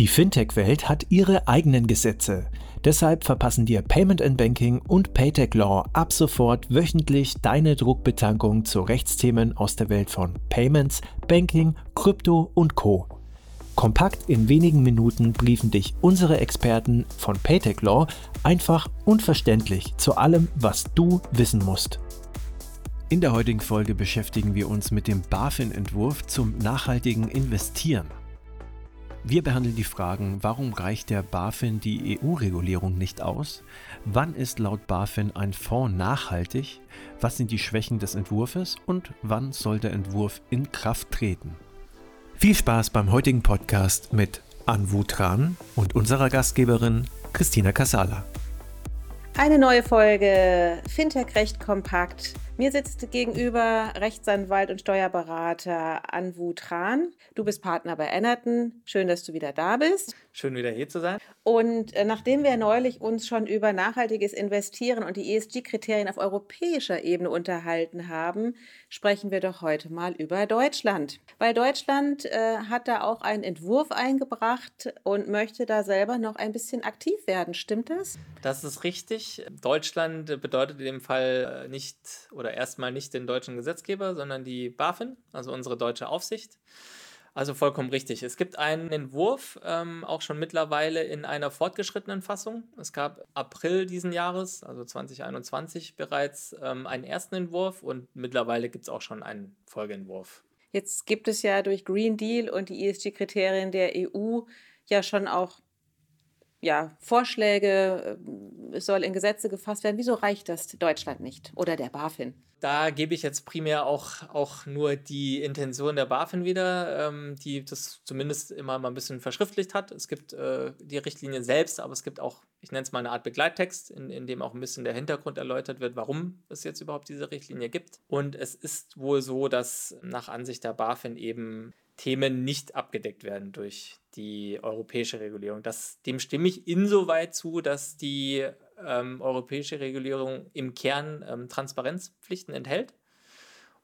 Die Fintech-Welt hat ihre eigenen Gesetze. Deshalb verpassen dir Payment and Banking und Paytech Law ab sofort wöchentlich deine Druckbetankung zu Rechtsthemen aus der Welt von Payments, Banking, Krypto und Co. Kompakt in wenigen Minuten briefen dich unsere Experten von Paytech Law einfach und verständlich zu allem, was du wissen musst. In der heutigen Folge beschäftigen wir uns mit dem BaFin-Entwurf zum nachhaltigen Investieren. Wir behandeln die Fragen, warum reicht der BaFin die EU-Regulierung nicht aus? Wann ist laut BaFin ein Fonds nachhaltig? Was sind die Schwächen des Entwurfs und wann soll der Entwurf in Kraft treten? Viel Spaß beim heutigen Podcast mit Anwu Tran und unserer Gastgeberin Christina Casala. Eine neue Folge Fintech Recht Kompakt mir sitzt gegenüber Rechtsanwalt und Steuerberater Anwu Tran. Du bist Partner bei Ennerton. Schön, dass du wieder da bist. Schön, wieder hier zu sein. Und äh, nachdem wir neulich uns schon über nachhaltiges Investieren und die ESG-Kriterien auf europäischer Ebene unterhalten haben, sprechen wir doch heute mal über Deutschland. Weil Deutschland äh, hat da auch einen Entwurf eingebracht und möchte da selber noch ein bisschen aktiv werden. Stimmt das? Das ist richtig. Deutschland bedeutet in dem Fall äh, nicht oder oder erstmal nicht den deutschen Gesetzgeber, sondern die BaFin, also unsere deutsche Aufsicht. Also vollkommen richtig. Es gibt einen Entwurf, ähm, auch schon mittlerweile in einer fortgeschrittenen Fassung. Es gab April diesen Jahres, also 2021, bereits ähm, einen ersten Entwurf und mittlerweile gibt es auch schon einen Folgeentwurf. Jetzt gibt es ja durch Green Deal und die ESG-Kriterien der EU ja schon auch ja, Vorschläge, äh, es soll in Gesetze gefasst werden. Wieso reicht das Deutschland nicht oder der BaFin? Da gebe ich jetzt primär auch, auch nur die Intention der BaFin wieder, ähm, die das zumindest immer mal ein bisschen verschriftlicht hat. Es gibt äh, die Richtlinie selbst, aber es gibt auch, ich nenne es mal eine Art Begleittext, in, in dem auch ein bisschen der Hintergrund erläutert wird, warum es jetzt überhaupt diese Richtlinie gibt. Und es ist wohl so, dass nach Ansicht der BaFin eben Themen nicht abgedeckt werden durch die europäische Regulierung. Das, dem stimme ich insoweit zu, dass die ähm, europäische Regulierung im Kern ähm, Transparenzpflichten enthält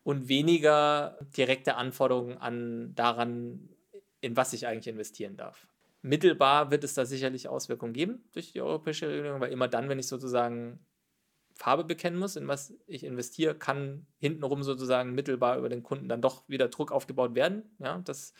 und weniger direkte Anforderungen an daran, in was ich eigentlich investieren darf. Mittelbar wird es da sicherlich Auswirkungen geben durch die europäische Regulierung, weil immer dann, wenn ich sozusagen Farbe bekennen muss, in was ich investiere, kann hintenrum sozusagen mittelbar über den Kunden dann doch wieder Druck aufgebaut werden. Ja, dass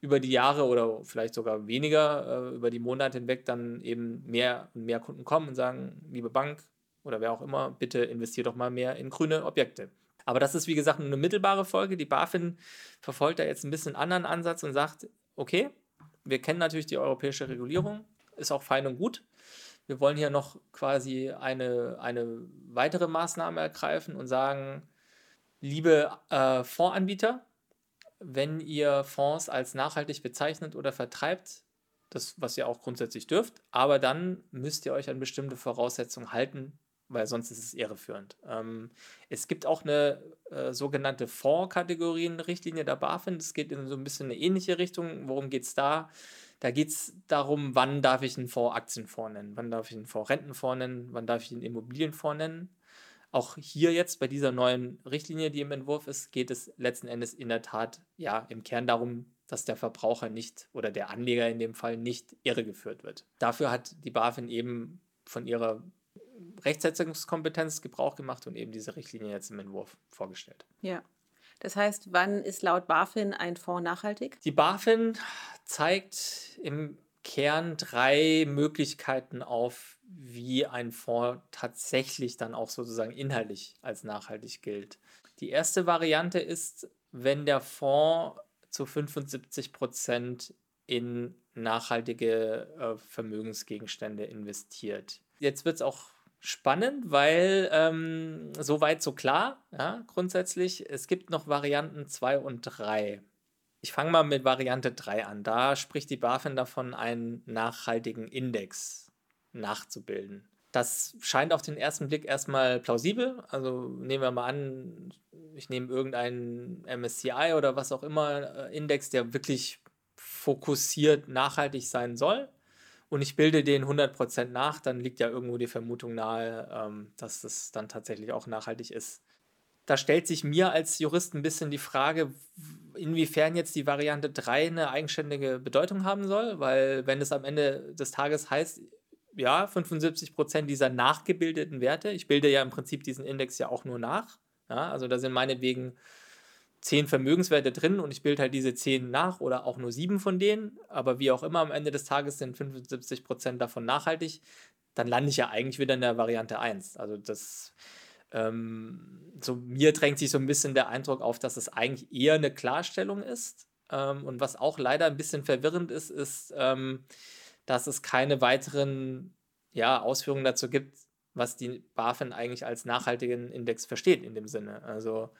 über die Jahre oder vielleicht sogar weniger, äh, über die Monate hinweg dann eben mehr und mehr Kunden kommen und sagen, liebe Bank oder wer auch immer, bitte investiert doch mal mehr in grüne Objekte. Aber das ist, wie gesagt, eine mittelbare Folge. Die BaFin verfolgt da jetzt ein bisschen einen anderen Ansatz und sagt, okay, wir kennen natürlich die europäische Regulierung, ist auch fein und gut. Wir wollen hier noch quasi eine, eine weitere Maßnahme ergreifen und sagen, liebe äh, Fondsanbieter, wenn ihr Fonds als nachhaltig bezeichnet oder vertreibt, das, was ihr auch grundsätzlich dürft, aber dann müsst ihr euch an bestimmte Voraussetzungen halten, weil sonst ist es irreführend. Ähm, es gibt auch eine äh, sogenannte Fondskategorien-Richtlinie der BaFin. Das geht in so ein bisschen eine ähnliche Richtung. Worum geht es da? Da geht es darum, wann darf ich einen Fonds Aktienfonds nennen, wann darf ich einen Fonds Rentenfonds nennen, wann darf ich einen Immobilienfonds nennen. Auch hier jetzt bei dieser neuen Richtlinie, die im Entwurf ist, geht es letzten Endes in der Tat ja im Kern darum, dass der Verbraucher nicht oder der Anleger in dem Fall nicht irregeführt wird. Dafür hat die BaFin eben von ihrer Rechtsetzungskompetenz Gebrauch gemacht und eben diese Richtlinie jetzt im Entwurf vorgestellt. Ja. Das heißt, wann ist laut BaFin ein Fonds nachhaltig? Die BaFin zeigt im Kern drei Möglichkeiten auf, wie ein Fonds tatsächlich dann auch sozusagen inhaltlich als nachhaltig gilt. Die erste Variante ist, wenn der Fonds zu 75 Prozent in nachhaltige äh, Vermögensgegenstände investiert. Jetzt wird es auch spannend, weil ähm, soweit so klar, ja, grundsätzlich. Es gibt noch Varianten 2 und 3. Ich fange mal mit Variante 3 an. Da spricht die BaFin davon, einen nachhaltigen Index nachzubilden. Das scheint auf den ersten Blick erstmal plausibel. Also nehmen wir mal an, ich nehme irgendeinen MSCI oder was auch immer äh, Index, der wirklich fokussiert nachhaltig sein soll und ich bilde den 100% nach, dann liegt ja irgendwo die Vermutung nahe, ähm, dass das dann tatsächlich auch nachhaltig ist. da stellt sich mir als Jurist ein bisschen die Frage, inwiefern jetzt die Variante 3 eine eigenständige Bedeutung haben soll, weil wenn es am Ende des Tages heißt, ja, 75 Prozent dieser nachgebildeten Werte, ich bilde ja im Prinzip diesen Index ja auch nur nach, ja, also da sind meinetwegen zehn Vermögenswerte drin und ich bilde halt diese zehn nach oder auch nur sieben von denen, aber wie auch immer, am Ende des Tages sind 75 Prozent davon nachhaltig, dann lande ich ja eigentlich wieder in der Variante 1. Also das, ähm, so mir drängt sich so ein bisschen der Eindruck auf, dass es eigentlich eher eine Klarstellung ist. Ähm, und was auch leider ein bisschen verwirrend ist, ist, ähm, dass es keine weiteren ja, Ausführungen dazu gibt, was die BaFin eigentlich als nachhaltigen Index versteht in dem Sinne. Also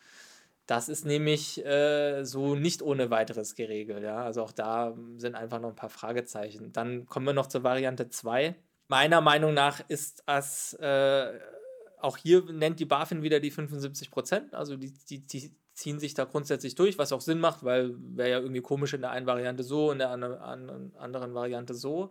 das ist nämlich äh, so nicht ohne weiteres geregelt. Ja? Also auch da sind einfach noch ein paar Fragezeichen. Dann kommen wir noch zur Variante 2. Meiner Meinung nach ist das, äh, auch hier nennt die BaFin wieder die 75 Prozent. Also die, die, die ziehen sich da grundsätzlich durch, was auch Sinn macht, weil wäre ja irgendwie komisch in der einen Variante so, in der anderen, anderen Variante so.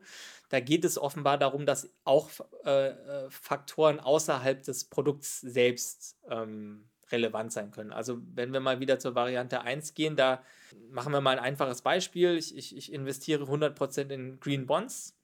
Da geht es offenbar darum, dass auch äh, äh, Faktoren außerhalb des Produkts selbst ähm, relevant sein können. Also wenn wir mal wieder zur Variante 1 gehen, da machen wir mal ein einfaches Beispiel. Ich, ich, ich investiere 100% in Green Bonds.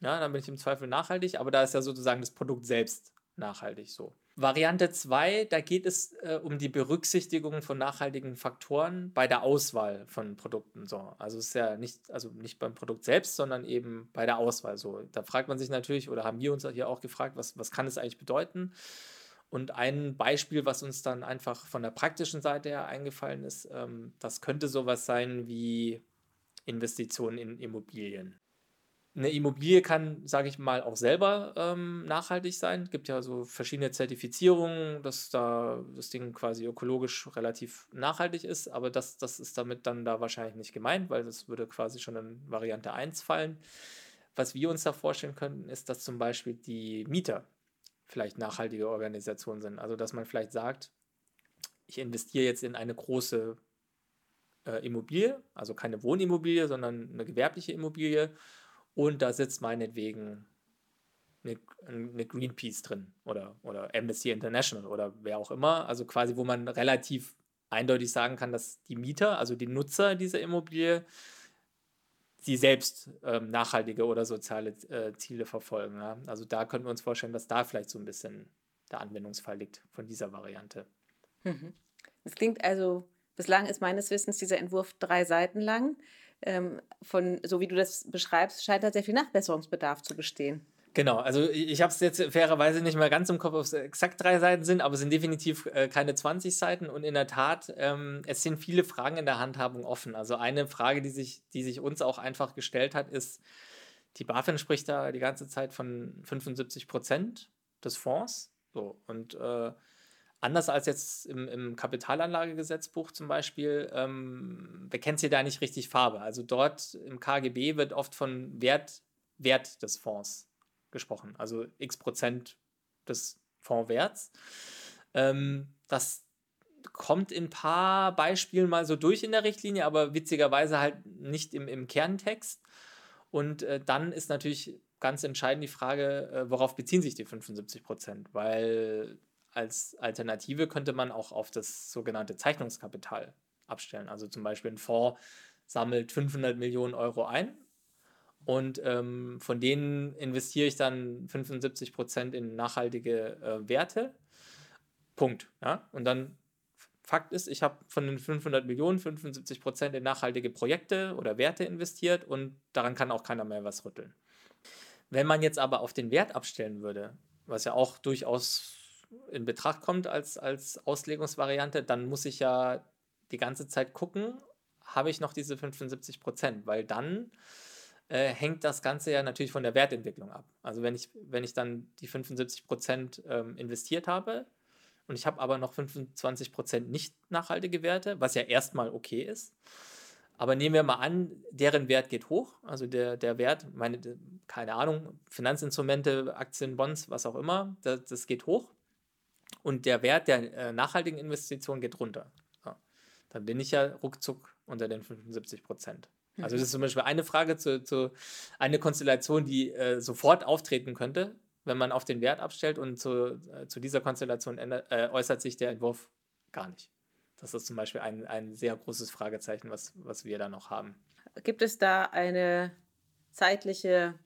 Ja, dann bin ich im Zweifel nachhaltig, aber da ist ja sozusagen das Produkt selbst nachhaltig so. Variante 2, da geht es äh, um die Berücksichtigung von nachhaltigen Faktoren bei der Auswahl von Produkten. So. Also es ist ja nicht, also nicht beim Produkt selbst, sondern eben bei der Auswahl. So. Da fragt man sich natürlich, oder haben wir uns hier auch gefragt, was, was kann es eigentlich bedeuten? Und ein Beispiel, was uns dann einfach von der praktischen Seite her eingefallen ist, ähm, das könnte sowas sein wie Investitionen in Immobilien. Eine Immobilie kann, sage ich mal, auch selber ähm, nachhaltig sein. Es gibt ja so verschiedene Zertifizierungen, dass da das Ding quasi ökologisch relativ nachhaltig ist, aber das, das ist damit dann da wahrscheinlich nicht gemeint, weil das würde quasi schon in Variante 1 fallen. Was wir uns da vorstellen könnten, ist, dass zum Beispiel die Mieter vielleicht nachhaltige Organisationen sind. Also dass man vielleicht sagt, ich investiere jetzt in eine große äh, Immobilie, also keine Wohnimmobilie, sondern eine gewerbliche Immobilie und da sitzt meinetwegen eine, eine Greenpeace drin oder, oder Amnesty International oder wer auch immer. Also quasi, wo man relativ eindeutig sagen kann, dass die Mieter, also die Nutzer dieser Immobilie, sie selbst ähm, nachhaltige oder soziale äh, Ziele verfolgen. Ja? Also da könnten wir uns vorstellen, dass da vielleicht so ein bisschen der Anwendungsfall liegt von dieser Variante. Mhm. Es klingt also, bislang ist meines Wissens dieser Entwurf drei Seiten lang. Ähm, von, so wie du das beschreibst, scheint da sehr viel Nachbesserungsbedarf zu bestehen. Genau, also ich habe es jetzt fairerweise nicht mehr ganz im Kopf, ob es exakt drei Seiten sind, aber es sind definitiv äh, keine 20 Seiten und in der Tat, ähm, es sind viele Fragen in der Handhabung offen. Also eine Frage, die sich, die sich uns auch einfach gestellt hat, ist, die BaFin spricht da die ganze Zeit von 75 Prozent des Fonds. So, und äh, anders als jetzt im, im Kapitalanlagegesetzbuch zum Beispiel, ähm, bekennt sie da nicht richtig Farbe. Also dort im KGB wird oft von Wert, Wert des Fonds gesprochen, also x Prozent des Fondswerts. Ähm, das kommt in ein paar Beispielen mal so durch in der Richtlinie, aber witzigerweise halt nicht im, im Kerntext. Und äh, dann ist natürlich ganz entscheidend die Frage, äh, worauf beziehen sich die 75 Prozent? Weil als Alternative könnte man auch auf das sogenannte Zeichnungskapital abstellen. Also zum Beispiel ein Fonds sammelt 500 Millionen Euro ein und ähm, von denen investiere ich dann 75 Prozent in nachhaltige äh, Werte. Punkt. Ja? Und dann Fakt ist, ich habe von den 500 Millionen 75 Prozent in nachhaltige Projekte oder Werte investiert und daran kann auch keiner mehr was rütteln. Wenn man jetzt aber auf den Wert abstellen würde, was ja auch durchaus in Betracht kommt als, als Auslegungsvariante, dann muss ich ja die ganze Zeit gucken, habe ich noch diese 75 Prozent, weil dann äh, hängt das Ganze ja natürlich von der Wertentwicklung ab. Also wenn ich, wenn ich dann die 75 Prozent ähm, investiert habe und ich habe aber noch 25 Prozent nicht nachhaltige Werte, was ja erstmal okay ist, aber nehmen wir mal an, deren Wert geht hoch, also der, der Wert, meine, keine Ahnung, Finanzinstrumente, Aktien, Bonds, was auch immer, das, das geht hoch und der Wert der äh, nachhaltigen Investition geht runter. Ja. Dann bin ich ja ruckzuck unter den 75 Prozent. Also das ist zum Beispiel eine Frage zu, zu eine Konstellation, die äh, sofort auftreten könnte, wenn man auf den Wert abstellt und zu, äh, zu dieser Konstellation ändert, äh, äußert sich der Entwurf gar nicht. Das ist zum Beispiel ein, ein sehr großes Fragezeichen, was, was wir da noch haben. Gibt es da eine zeitliche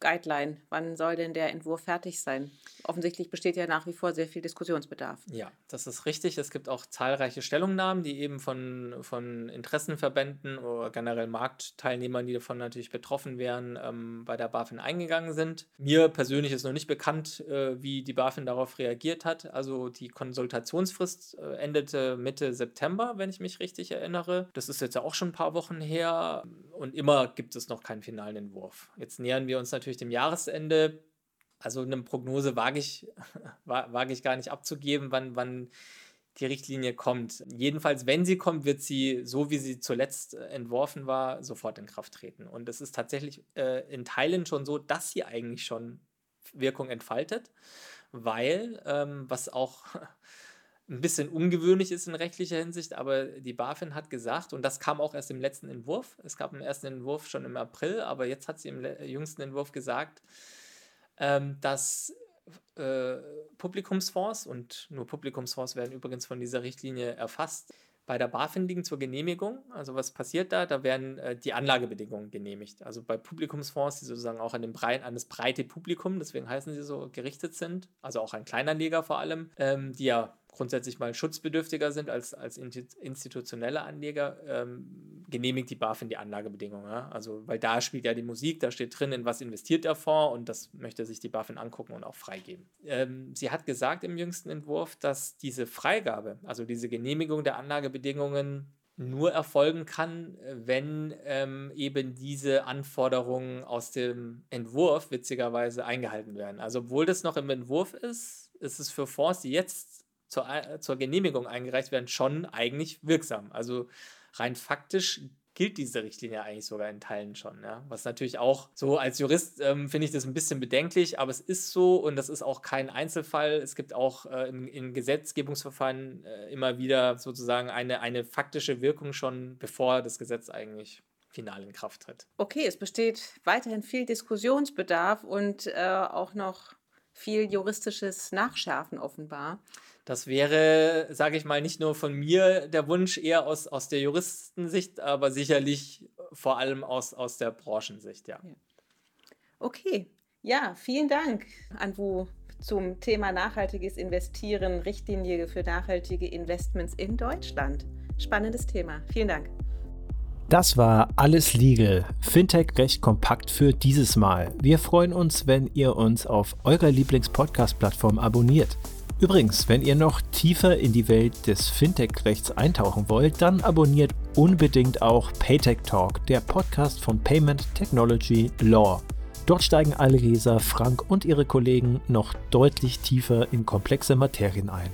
Guideline? Wann soll denn der Entwurf fertig sein? Offensichtlich besteht ja nach wie vor sehr viel Diskussionsbedarf. Ja, das ist richtig. Es gibt auch zahlreiche Stellungnahmen, die eben von, von Interessenverbänden oder generell Marktteilnehmern, die davon natürlich betroffen wären, ähm, bei der BaFin eingegangen sind. Mir persönlich ist noch nicht bekannt, äh, wie die BaFin darauf reagiert hat. Also die Konsultationsfrist äh, endete Mitte September, wenn ich mich richtig erinnere. Das ist jetzt ja auch schon ein paar Wochen her und immer gibt es noch keinen finalen Entwurf. Jetzt nähern wir uns natürlich dem Jahresende. Also eine Prognose wage ich, wage ich gar nicht abzugeben, wann, wann die Richtlinie kommt. Jedenfalls, wenn sie kommt, wird sie, so wie sie zuletzt äh, entworfen war, sofort in Kraft treten. Und es ist tatsächlich äh, in Teilen schon so, dass sie eigentlich schon Wirkung entfaltet, weil, ähm, was auch ein bisschen ungewöhnlich ist in rechtlicher Hinsicht, aber die BaFin hat gesagt, und das kam auch erst im letzten Entwurf, es gab einen ersten Entwurf schon im April, aber jetzt hat sie im jüngsten Entwurf gesagt, ähm, dass äh, Publikumsfonds, und nur Publikumsfonds werden übrigens von dieser Richtlinie erfasst, bei der BaFin liegen zur Genehmigung. Also was passiert da? Da werden äh, die Anlagebedingungen genehmigt. Also bei Publikumsfonds, die sozusagen auch an, dem Brei an das breite Publikum, deswegen heißen sie so, gerichtet sind, also auch an Kleinanleger vor allem, ähm, die ja grundsätzlich mal schutzbedürftiger sind als, als institutionelle Anleger, ähm, genehmigt die BaFin die Anlagebedingungen. Ja? Also, weil da spielt ja die Musik, da steht drin, in was investiert der Fonds und das möchte sich die BaFin angucken und auch freigeben. Ähm, sie hat gesagt im jüngsten Entwurf, dass diese Freigabe, also diese Genehmigung der Anlagebedingungen nur erfolgen kann, wenn ähm, eben diese Anforderungen aus dem Entwurf witzigerweise eingehalten werden. Also obwohl das noch im Entwurf ist, ist es für Fonds, die jetzt zur, äh, zur Genehmigung eingereicht werden, schon eigentlich wirksam. Also rein faktisch gilt diese Richtlinie eigentlich sogar in Teilen schon. Ja? Was natürlich auch so als Jurist ähm, finde ich das ein bisschen bedenklich, aber es ist so und das ist auch kein Einzelfall. Es gibt auch äh, in, in, Gesetzgebungsverfahren äh, immer wieder sozusagen eine, eine faktische Wirkung schon, bevor das Gesetz eigentlich final in Kraft tritt. Okay, es besteht weiterhin viel Diskussionsbedarf und äh, auch noch viel juristisches Nachschärfen offenbar. Das wäre, sage ich mal, nicht nur von mir der Wunsch, eher aus, aus der Juristensicht, aber sicherlich vor allem aus, aus der Branchensicht, ja. ja. Okay, ja, vielen Dank, Anwu, zum Thema nachhaltiges Investieren, Richtlinie für nachhaltige Investments in Deutschland. Spannendes Thema. Vielen Dank. Das war alles legal. Fintech recht kompakt für dieses Mal. Wir freuen uns, wenn ihr uns auf eurer Lieblings-Podcast-Plattform abonniert. Übrigens, wenn ihr noch tiefer in die Welt des Fintech-Rechts eintauchen wollt, dann abonniert unbedingt auch Paytech Talk, der Podcast von Payment Technology Law. Dort steigen Alresa, Frank und ihre Kollegen noch deutlich tiefer in komplexe Materien ein.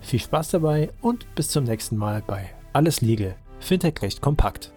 Viel Spaß dabei und bis zum nächsten Mal bei Alles Legal, Fintech recht kompakt.